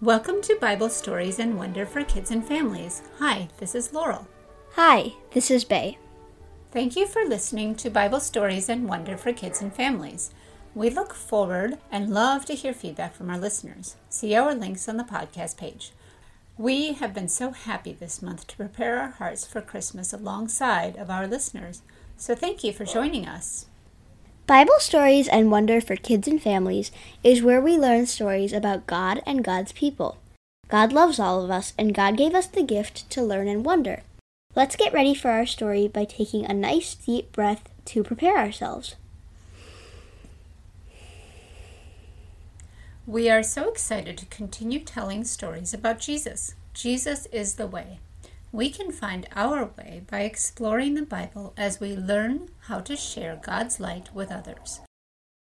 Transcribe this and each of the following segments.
Welcome to Bible Stories and Wonder for Kids and Families. Hi, this is Laurel. Hi, this is Bay. Thank you for listening to Bible Stories and Wonder for Kids and Families. We look forward and love to hear feedback from our listeners. See our links on the podcast page. We have been so happy this month to prepare our hearts for Christmas alongside of our listeners. So thank you for joining us. Bible Stories and Wonder for Kids and Families is where we learn stories about God and God's people. God loves all of us, and God gave us the gift to learn and wonder. Let's get ready for our story by taking a nice deep breath to prepare ourselves. We are so excited to continue telling stories about Jesus. Jesus is the way. We can find our way by exploring the Bible as we learn how to share God's light with others.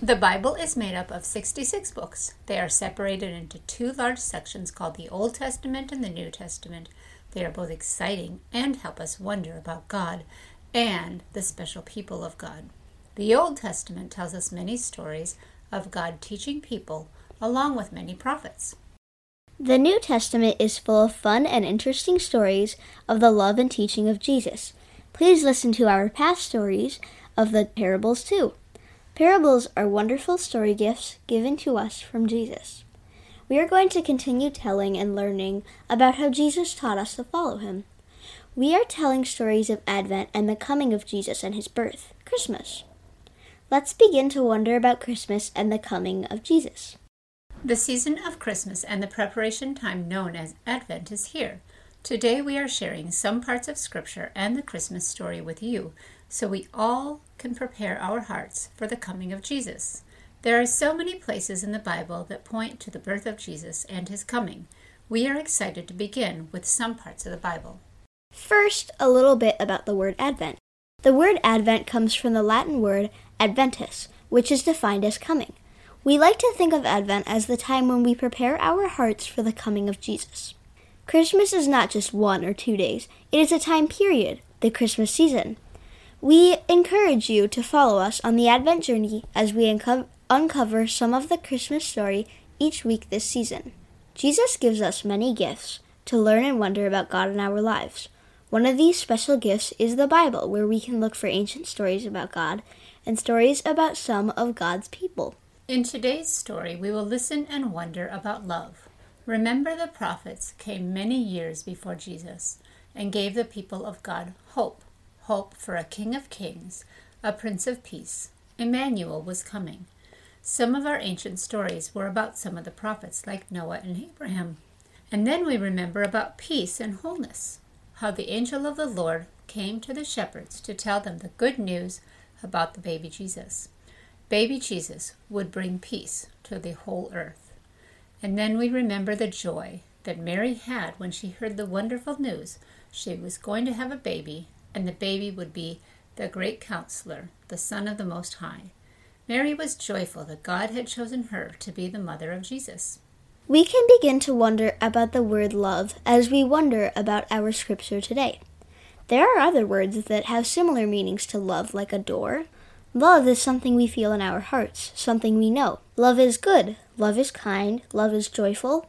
The Bible is made up of 66 books. They are separated into two large sections called the Old Testament and the New Testament. They are both exciting and help us wonder about God and the special people of God. The Old Testament tells us many stories of God teaching people along with many prophets. The New Testament is full of fun and interesting stories of the love and teaching of Jesus. Please listen to our past stories of the parables too. Parables are wonderful story gifts given to us from Jesus. We are going to continue telling and learning about how Jesus taught us to follow him. We are telling stories of Advent and the coming of Jesus and his birth, Christmas. Let's begin to wonder about Christmas and the coming of Jesus. The season of Christmas and the preparation time known as Advent is here. Today we are sharing some parts of Scripture and the Christmas story with you so we all can prepare our hearts for the coming of Jesus. There are so many places in the Bible that point to the birth of Jesus and his coming. We are excited to begin with some parts of the Bible. First, a little bit about the word Advent. The word Advent comes from the Latin word adventus, which is defined as coming. We like to think of Advent as the time when we prepare our hearts for the coming of Jesus. Christmas is not just one or two days, it is a time period, the Christmas season. We encourage you to follow us on the Advent journey as we unco- uncover some of the Christmas story each week this season. Jesus gives us many gifts to learn and wonder about God in our lives. One of these special gifts is the Bible, where we can look for ancient stories about God and stories about some of God's people. In today's story, we will listen and wonder about love. Remember, the prophets came many years before Jesus and gave the people of God hope hope for a King of Kings, a Prince of Peace. Emmanuel was coming. Some of our ancient stories were about some of the prophets, like Noah and Abraham. And then we remember about peace and wholeness, how the angel of the Lord came to the shepherds to tell them the good news about the baby Jesus baby Jesus would bring peace to the whole earth. And then we remember the joy that Mary had when she heard the wonderful news she was going to have a baby, and the baby would be the great counselor, the Son of the Most High. Mary was joyful that God had chosen her to be the mother of Jesus. We can begin to wonder about the word love as we wonder about our scripture today. There are other words that have similar meanings to love, like adore, Love is something we feel in our hearts, something we know. Love is good. Love is kind. Love is joyful.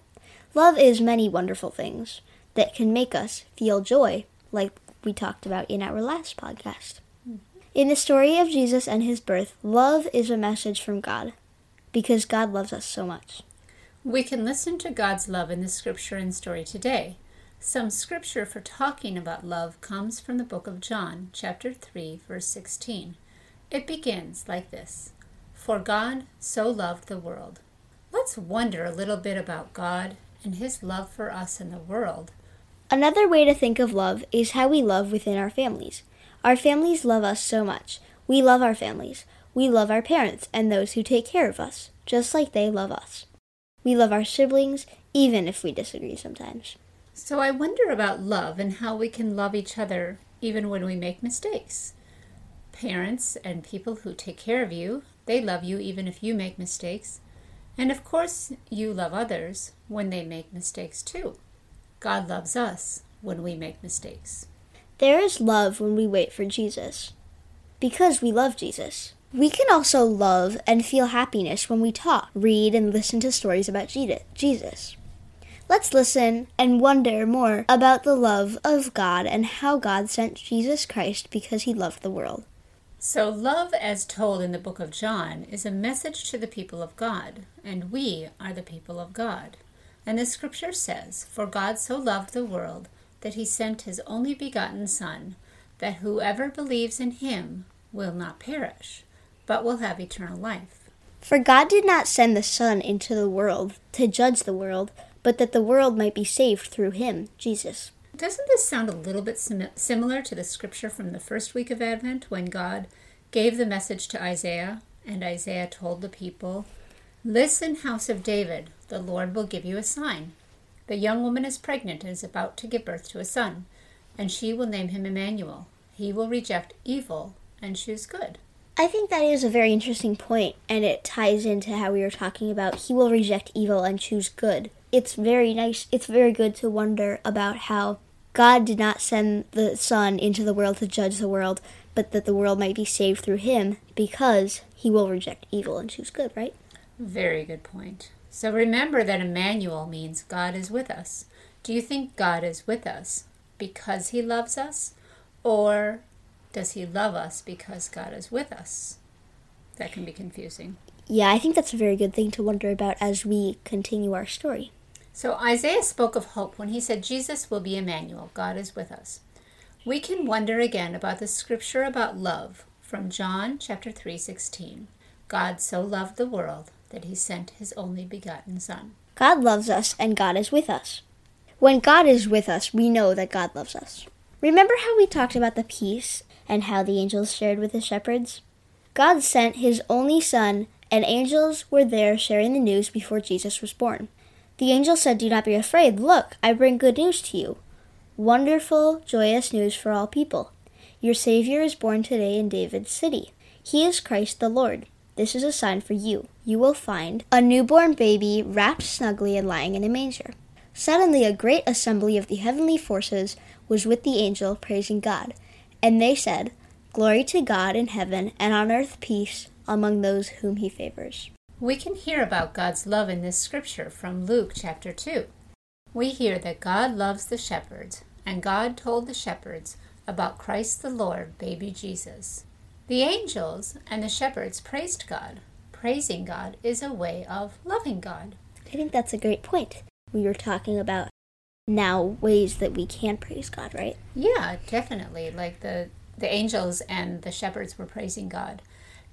Love is many wonderful things that can make us feel joy, like we talked about in our last podcast. In the story of Jesus and his birth, love is a message from God because God loves us so much. We can listen to God's love in the scripture and story today. Some scripture for talking about love comes from the book of John, chapter 3, verse 16. It begins like this For God so loved the world. Let's wonder a little bit about God and His love for us in the world. Another way to think of love is how we love within our families. Our families love us so much. We love our families. We love our parents and those who take care of us, just like they love us. We love our siblings, even if we disagree sometimes. So I wonder about love and how we can love each other even when we make mistakes parents and people who take care of you. They love you even if you make mistakes. And of course, you love others when they make mistakes too. God loves us when we make mistakes. There is love when we wait for Jesus. Because we love Jesus. We can also love and feel happiness when we talk, read, and listen to stories about Jesus. Let's listen and wonder more about the love of God and how God sent Jesus Christ because he loved the world. So, love, as told in the book of John, is a message to the people of God, and we are the people of God. And the scripture says, For God so loved the world that he sent his only begotten Son, that whoever believes in him will not perish, but will have eternal life. For God did not send the Son into the world to judge the world but that the world might be saved through him, Jesus. Doesn't this sound a little bit sim- similar to the scripture from the first week of Advent when God gave the message to Isaiah and Isaiah told the people, Listen, house of David, the Lord will give you a sign. The young woman is pregnant and is about to give birth to a son, and she will name him Emmanuel. He will reject evil and choose good. I think that is a very interesting point, and it ties into how we were talking about he will reject evil and choose good it's very nice, it's very good to wonder about how God did not send the Son into the world to judge the world, but that the world might be saved through him because he will reject evil and choose good, right? Very good point. So remember that Emmanuel means God is with us. Do you think God is with us because he loves us? Or does he love us because God is with us? That can be confusing. Yeah, I think that's a very good thing to wonder about as we continue our story. So Isaiah spoke of hope when he said, Jesus will be Emmanuel, God is with us. We can wonder again about the scripture about love from John chapter 3:16. God so loved the world that he sent his only begotten son. God loves us and God is with us. When God is with us, we know that God loves us. Remember how we talked about the peace and how the angels shared with the shepherds? God sent his only son and angels were there sharing the news before Jesus was born. The angel said, Do not be afraid. Look, I bring good news to you. Wonderful, joyous news for all people. Your Savior is born today in David's city. He is Christ the Lord. This is a sign for you. You will find a newborn baby wrapped snugly and lying in a manger. Suddenly, a great assembly of the heavenly forces was with the angel, praising God. And they said, Glory to God in heaven, and on earth peace among those whom he favors. We can hear about God's love in this scripture from Luke chapter 2. We hear that God loves the shepherds, and God told the shepherds about Christ the Lord, baby Jesus. The angels and the shepherds praised God. Praising God is a way of loving God. I think that's a great point. We were talking about now ways that we can praise God, right? Yeah, definitely. Like the the angels and the shepherds were praising God.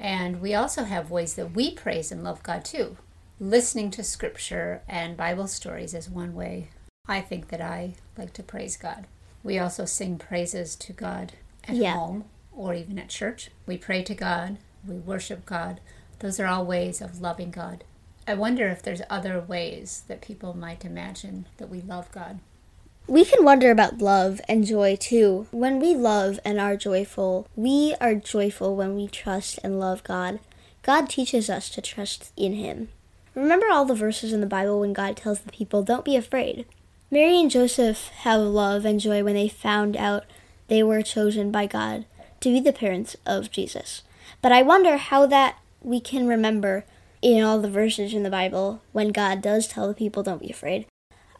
And we also have ways that we praise and love God too. Listening to scripture and Bible stories is one way I think that I like to praise God. We also sing praises to God at yeah. home or even at church. We pray to God, we worship God. Those are all ways of loving God. I wonder if there's other ways that people might imagine that we love God. We can wonder about love and joy too. When we love and are joyful, we are joyful when we trust and love God. God teaches us to trust in Him. Remember all the verses in the Bible when God tells the people, Don't be afraid. Mary and Joseph have love and joy when they found out they were chosen by God to be the parents of Jesus. But I wonder how that we can remember in all the verses in the Bible when God does tell the people, Don't be afraid.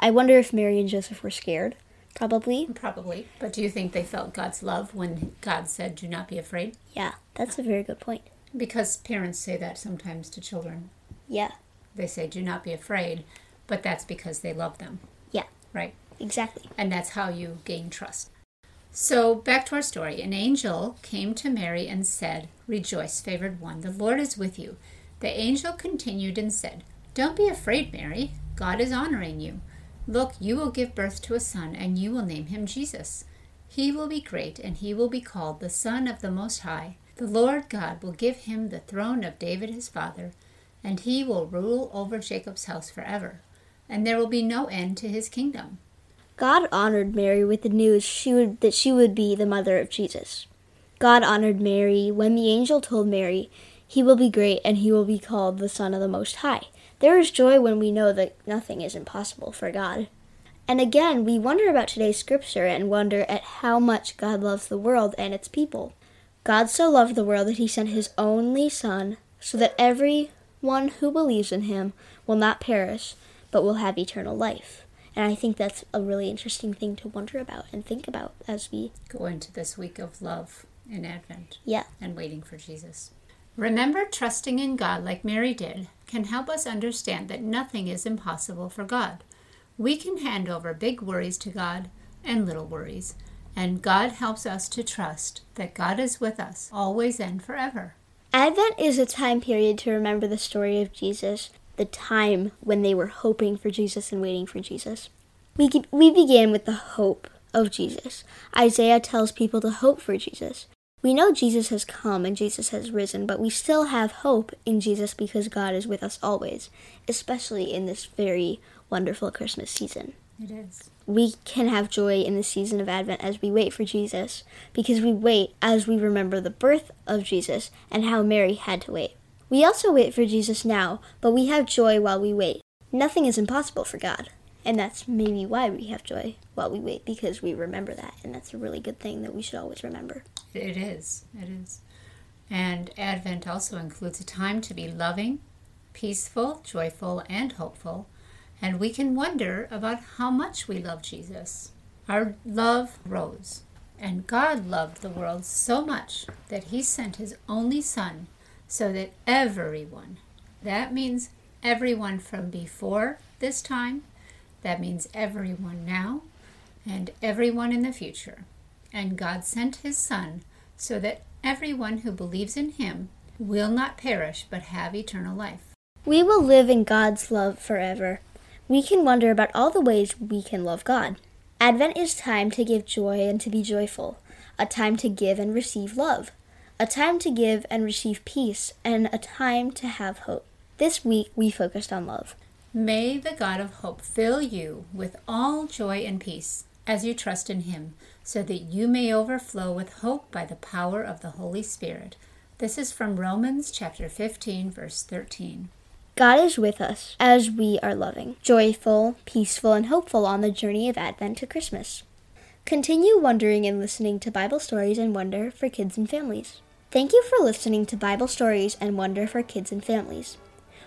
I wonder if Mary and Joseph were scared. Probably. Probably. But do you think they felt God's love when God said, Do not be afraid? Yeah, that's a very good point. Because parents say that sometimes to children. Yeah. They say, Do not be afraid, but that's because they love them. Yeah. Right? Exactly. And that's how you gain trust. So, back to our story. An angel came to Mary and said, Rejoice, favored one, the Lord is with you. The angel continued and said, Don't be afraid, Mary. God is honoring you. Look, you will give birth to a son, and you will name him Jesus. He will be great, and he will be called the Son of the Most High. The Lord God will give him the throne of David his father, and he will rule over Jacob's house forever, and there will be no end to his kingdom. God honored Mary with the news she would, that she would be the mother of Jesus. God honored Mary when the angel told Mary, He will be great, and he will be called the Son of the Most High. There is joy when we know that nothing is impossible for God. And again, we wonder about today's scripture and wonder at how much God loves the world and its people. God so loved the world that he sent his only Son, so that every one who believes in him will not perish, but will have eternal life. And I think that's a really interesting thing to wonder about and think about as we go into this week of love in Advent. Yeah. And waiting for Jesus. Remember, trusting in God like Mary did can help us understand that nothing is impossible for God. We can hand over big worries to God and little worries, and God helps us to trust that God is with us always and forever. Advent is a time period to remember the story of Jesus, the time when they were hoping for Jesus and waiting for Jesus. We, we began with the hope of Jesus. Isaiah tells people to hope for Jesus. We know Jesus has come and Jesus has risen, but we still have hope in Jesus because God is with us always, especially in this very wonderful Christmas season. It is. We can have joy in the season of Advent as we wait for Jesus, because we wait as we remember the birth of Jesus and how Mary had to wait. We also wait for Jesus now, but we have joy while we wait. Nothing is impossible for God. And that's maybe why we have joy while we wait, because we remember that. And that's a really good thing that we should always remember. It is. It is. And Advent also includes a time to be loving, peaceful, joyful, and hopeful. And we can wonder about how much we love Jesus. Our love rose. And God loved the world so much that he sent his only Son so that everyone, that means everyone from before this time, that means everyone now, and everyone in the future, and God sent his Son so that everyone who believes in him will not perish but have eternal life. We will live in God's love forever. We can wonder about all the ways we can love God. Advent is time to give joy and to be joyful, a time to give and receive love, a time to give and receive peace, and a time to have hope. This week we focused on love. May the God of hope fill you with all joy and peace as you trust in him so that you may overflow with hope by the power of the Holy Spirit. This is from Romans chapter 15, verse 13. God is with us as we are loving, joyful, peaceful, and hopeful on the journey of Advent to Christmas. Continue wondering and listening to Bible stories and wonder for kids and families. Thank you for listening to Bible stories and wonder for kids and families.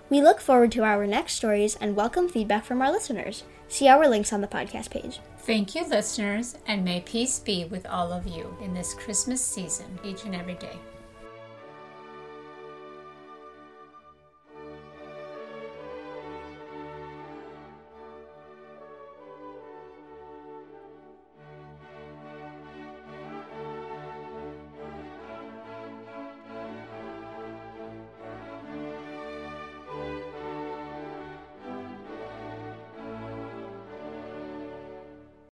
We look forward to our next stories and welcome feedback from our listeners. See our links on the podcast page. Thank you, listeners, and may peace be with all of you in this Christmas season, each and every day.